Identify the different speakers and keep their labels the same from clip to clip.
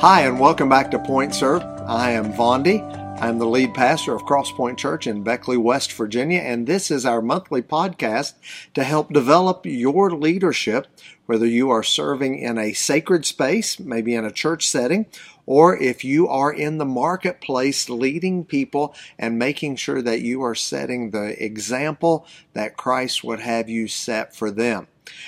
Speaker 1: Hi, and welcome back to Point Serve. I am Vondi. I'm the lead pastor of Crosspoint Church in Beckley, West Virginia, and this is our monthly podcast to help develop your leadership, whether you are serving in a sacred space, maybe in a church setting, or if you are in the marketplace leading people and making sure that you are setting the example that Christ would have you set for them.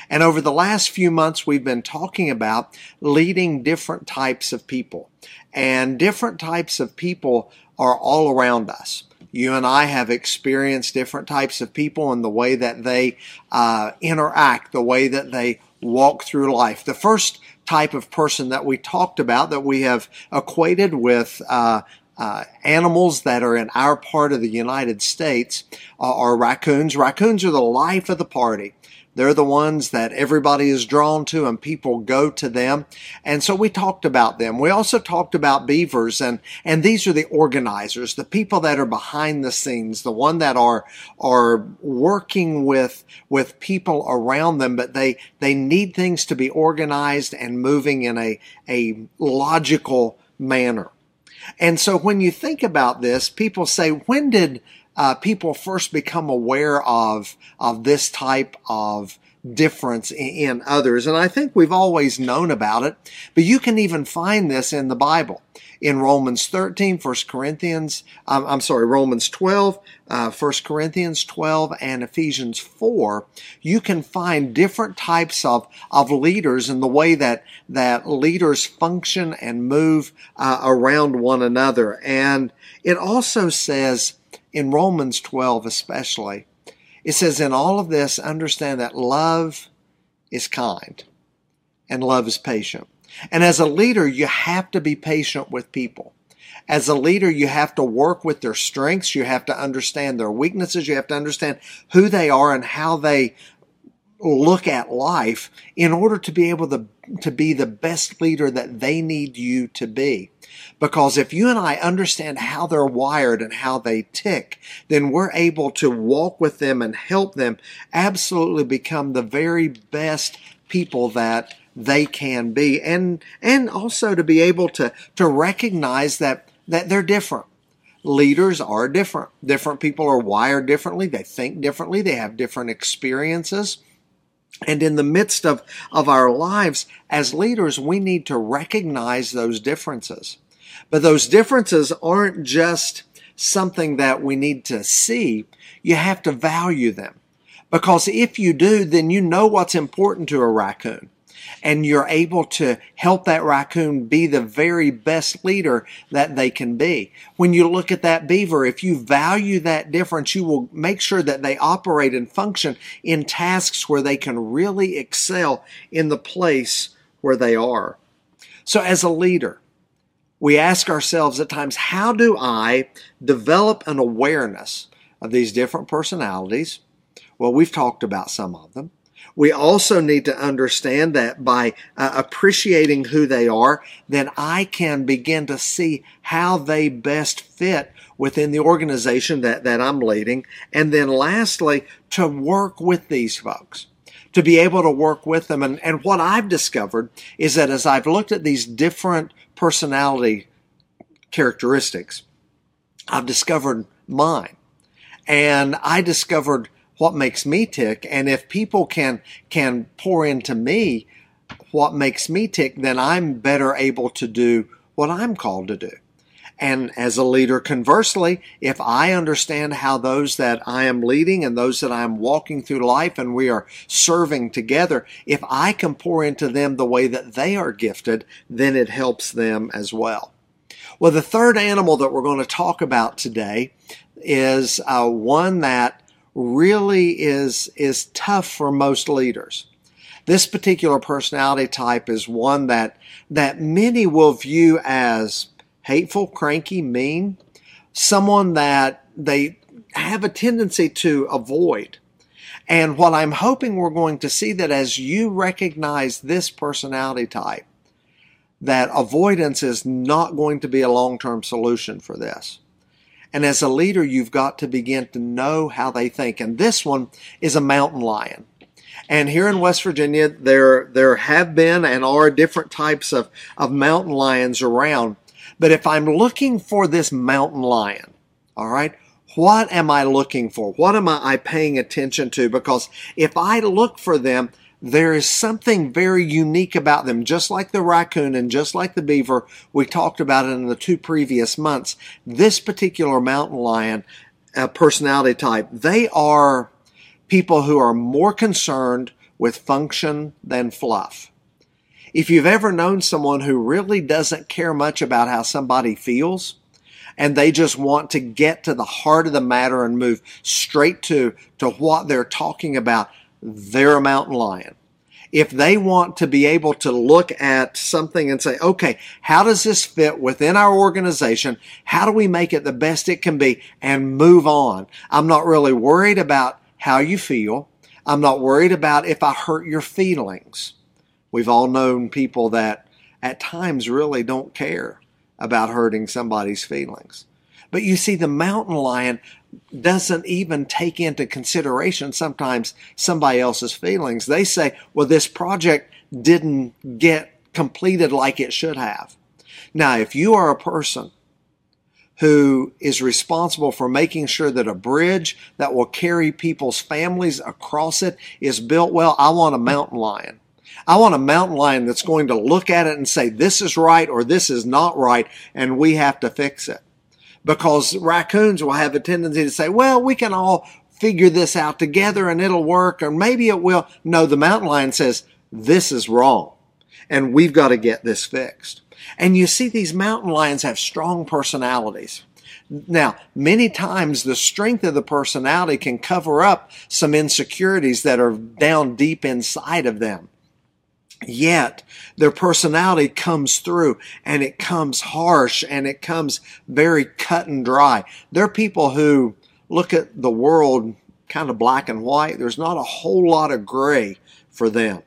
Speaker 1: And over the last few months, we've been talking about leading different types of people. And different types of people are all around us. You and I have experienced different types of people and the way that they uh, interact, the way that they walk through life. The first type of person that we talked about that we have equated with uh, uh, animals that are in our part of the United States are raccoons. Raccoons are the life of the party. They're the ones that everybody is drawn to and people go to them. And so we talked about them. We also talked about beavers and, and these are the organizers, the people that are behind the scenes, the one that are, are working with, with people around them, but they, they need things to be organized and moving in a, a logical manner. And so when you think about this, people say, when did uh, people first become aware of of this type of difference in, others. And I think we've always known about it, but you can even find this in the Bible. In Romans 13, 1 Corinthians, um, I'm sorry, Romans 12, uh, 1 Corinthians 12, and Ephesians 4, you can find different types of, of leaders in the way that, that leaders function and move uh, around one another. And it also says in Romans 12 especially, it says, in all of this, understand that love is kind and love is patient. And as a leader, you have to be patient with people. As a leader, you have to work with their strengths. You have to understand their weaknesses. You have to understand who they are and how they look at life in order to be able to, to be the best leader that they need you to be. Because if you and I understand how they're wired and how they tick, then we're able to walk with them and help them absolutely become the very best people that they can be. And, and also to be able to, to recognize that, that they're different leaders are different. Different people are wired differently. They think differently. They have different experiences. And in the midst of, of our lives as leaders, we need to recognize those differences. But those differences aren't just something that we need to see. You have to value them. Because if you do, then you know what's important to a raccoon and you're able to help that raccoon be the very best leader that they can be. When you look at that beaver, if you value that difference, you will make sure that they operate and function in tasks where they can really excel in the place where they are. So as a leader, we ask ourselves at times, how do I develop an awareness of these different personalities? Well, we've talked about some of them. We also need to understand that by uh, appreciating who they are, then I can begin to see how they best fit within the organization that, that I'm leading. And then lastly, to work with these folks to be able to work with them. And, and what I've discovered is that as I've looked at these different personality characteristics, I've discovered mine. And I discovered what makes me tick. And if people can, can pour into me what makes me tick, then I'm better able to do what I'm called to do. And as a leader, conversely, if I understand how those that I am leading and those that I'm walking through life and we are serving together, if I can pour into them the way that they are gifted, then it helps them as well. Well, the third animal that we're going to talk about today is uh, one that really is, is tough for most leaders. This particular personality type is one that, that many will view as hateful, cranky, mean, someone that they have a tendency to avoid. And what I'm hoping we're going to see that as you recognize this personality type, that avoidance is not going to be a long-term solution for this. And as a leader, you've got to begin to know how they think. And this one is a mountain lion. And here in West Virginia, there, there have been and are different types of, of mountain lions around. But if I'm looking for this mountain lion, all right, what am I looking for? What am I paying attention to? Because if I look for them, there is something very unique about them, just like the raccoon and just like the beaver. We talked about it in the two previous months. This particular mountain lion uh, personality type, they are people who are more concerned with function than fluff. If you've ever known someone who really doesn't care much about how somebody feels, and they just want to get to the heart of the matter and move straight to, to what they're talking about, they're a mountain lion. If they want to be able to look at something and say, okay, how does this fit within our organization? How do we make it the best it can be and move on? I'm not really worried about how you feel. I'm not worried about if I hurt your feelings. We've all known people that at times really don't care about hurting somebody's feelings. But you see, the mountain lion doesn't even take into consideration sometimes somebody else's feelings. They say, well, this project didn't get completed like it should have. Now, if you are a person who is responsible for making sure that a bridge that will carry people's families across it is built well, I want a mountain lion. I want a mountain lion that's going to look at it and say, this is right or this is not right, and we have to fix it because raccoons will have a tendency to say, well, we can all figure this out together and it'll work, or maybe it will. No, the mountain lion says, this is wrong and we've got to get this fixed. And you see these mountain lions have strong personalities. Now, many times the strength of the personality can cover up some insecurities that are down deep inside of them. Yet their personality comes through and it comes harsh and it comes very cut and dry. There are people who look at the world kind of black and white. There's not a whole lot of gray for them.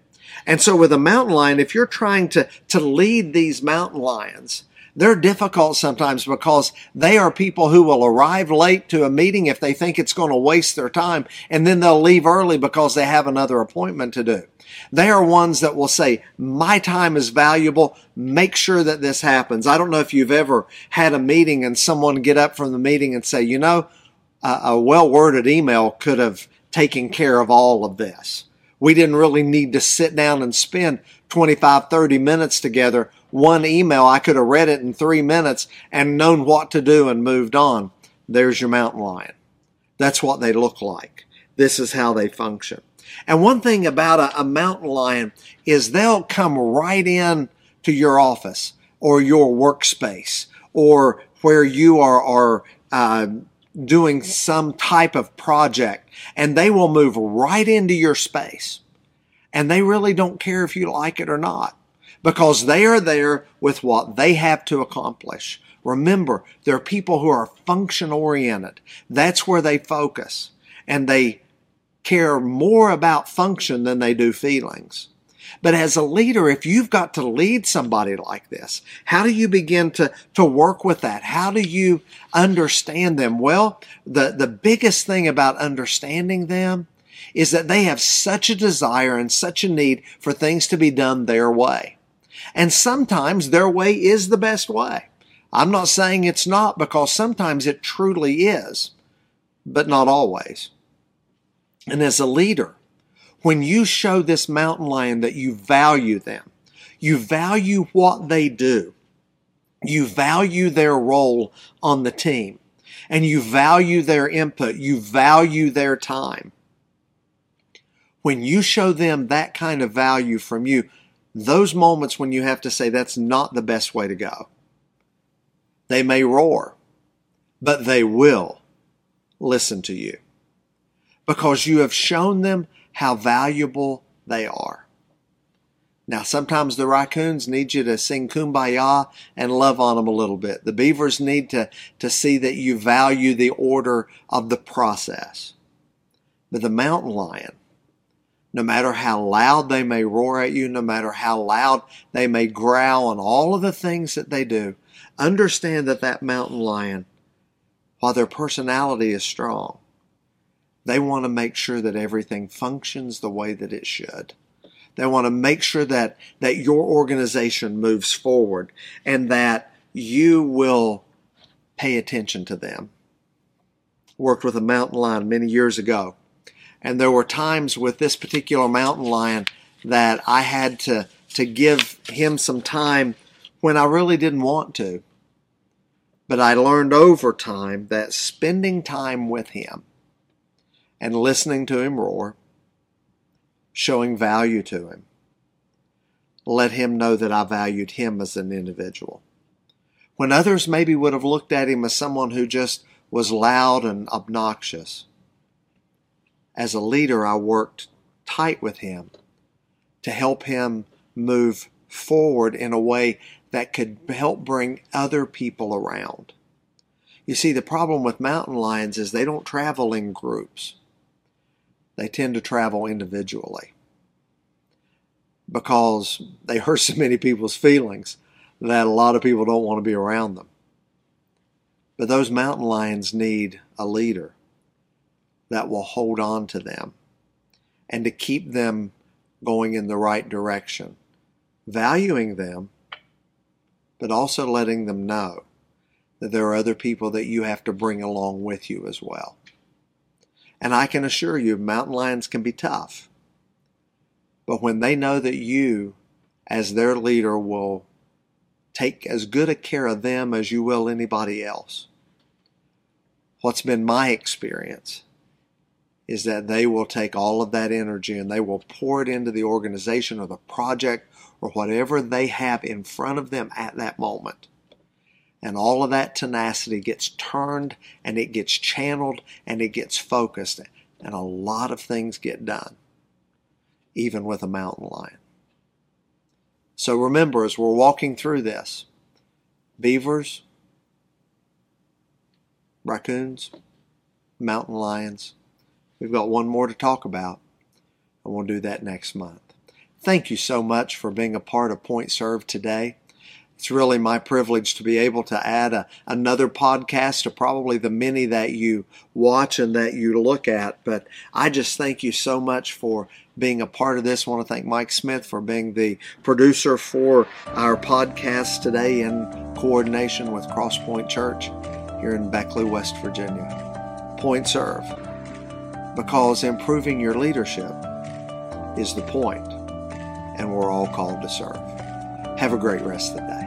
Speaker 1: And so with a mountain lion, if you're trying to, to lead these mountain lions, they're difficult sometimes because they are people who will arrive late to a meeting if they think it's going to waste their time, and then they'll leave early because they have another appointment to do. They are ones that will say, my time is valuable. Make sure that this happens. I don't know if you've ever had a meeting and someone get up from the meeting and say, you know, a, a well worded email could have taken care of all of this. We didn't really need to sit down and spend 25, 30 minutes together. One email, I could have read it in three minutes and known what to do and moved on. There's your mountain lion. That's what they look like. This is how they function. And one thing about a, a mountain lion is they'll come right in to your office or your workspace or where you are, are uh, doing some type of project and they will move right into your space. And they really don't care if you like it or not because they are there with what they have to accomplish. Remember, there are people who are function oriented. That's where they focus and they care more about function than they do feelings. But as a leader, if you've got to lead somebody like this, how do you begin to, to work with that? How do you understand them? Well, the, the biggest thing about understanding them is that they have such a desire and such a need for things to be done their way. And sometimes their way is the best way. I'm not saying it's not because sometimes it truly is, but not always. And as a leader, when you show this mountain lion that you value them, you value what they do, you value their role on the team, and you value their input, you value their time. When you show them that kind of value from you, those moments when you have to say that's not the best way to go, they may roar, but they will listen to you because you have shown them how valuable they are. Now, sometimes the raccoons need you to sing kumbaya and love on them a little bit. The beavers need to, to see that you value the order of the process. But the mountain lion, no matter how loud they may roar at you, no matter how loud they may growl and all of the things that they do, understand that that mountain lion, while their personality is strong, they want to make sure that everything functions the way that it should. They want to make sure that, that your organization moves forward and that you will pay attention to them. Worked with a mountain lion many years ago. And there were times with this particular mountain lion that I had to, to give him some time when I really didn't want to. But I learned over time that spending time with him and listening to him roar, showing value to him, let him know that I valued him as an individual. When others maybe would have looked at him as someone who just was loud and obnoxious, as a leader, I worked tight with him to help him move forward in a way that could help bring other people around. You see, the problem with mountain lions is they don't travel in groups. They tend to travel individually because they hurt so many people's feelings that a lot of people don't want to be around them. But those mountain lions need a leader that will hold on to them and to keep them going in the right direction, valuing them, but also letting them know that there are other people that you have to bring along with you as well. And I can assure you, mountain lions can be tough. But when they know that you, as their leader, will take as good a care of them as you will anybody else, what's been my experience is that they will take all of that energy and they will pour it into the organization or the project or whatever they have in front of them at that moment. And all of that tenacity gets turned and it gets channeled and it gets focused. And a lot of things get done, even with a mountain lion. So remember, as we're walking through this, beavers, raccoons, mountain lions, we've got one more to talk about, and we'll do that next month. Thank you so much for being a part of Point Serve today. It's really my privilege to be able to add a, another podcast to probably the many that you watch and that you look at. But I just thank you so much for being a part of this. I want to thank Mike Smith for being the producer for our podcast today in coordination with Crosspoint Church here in Beckley, West Virginia. Point serve because improving your leadership is the point, and we're all called to serve. Have a great rest of the day.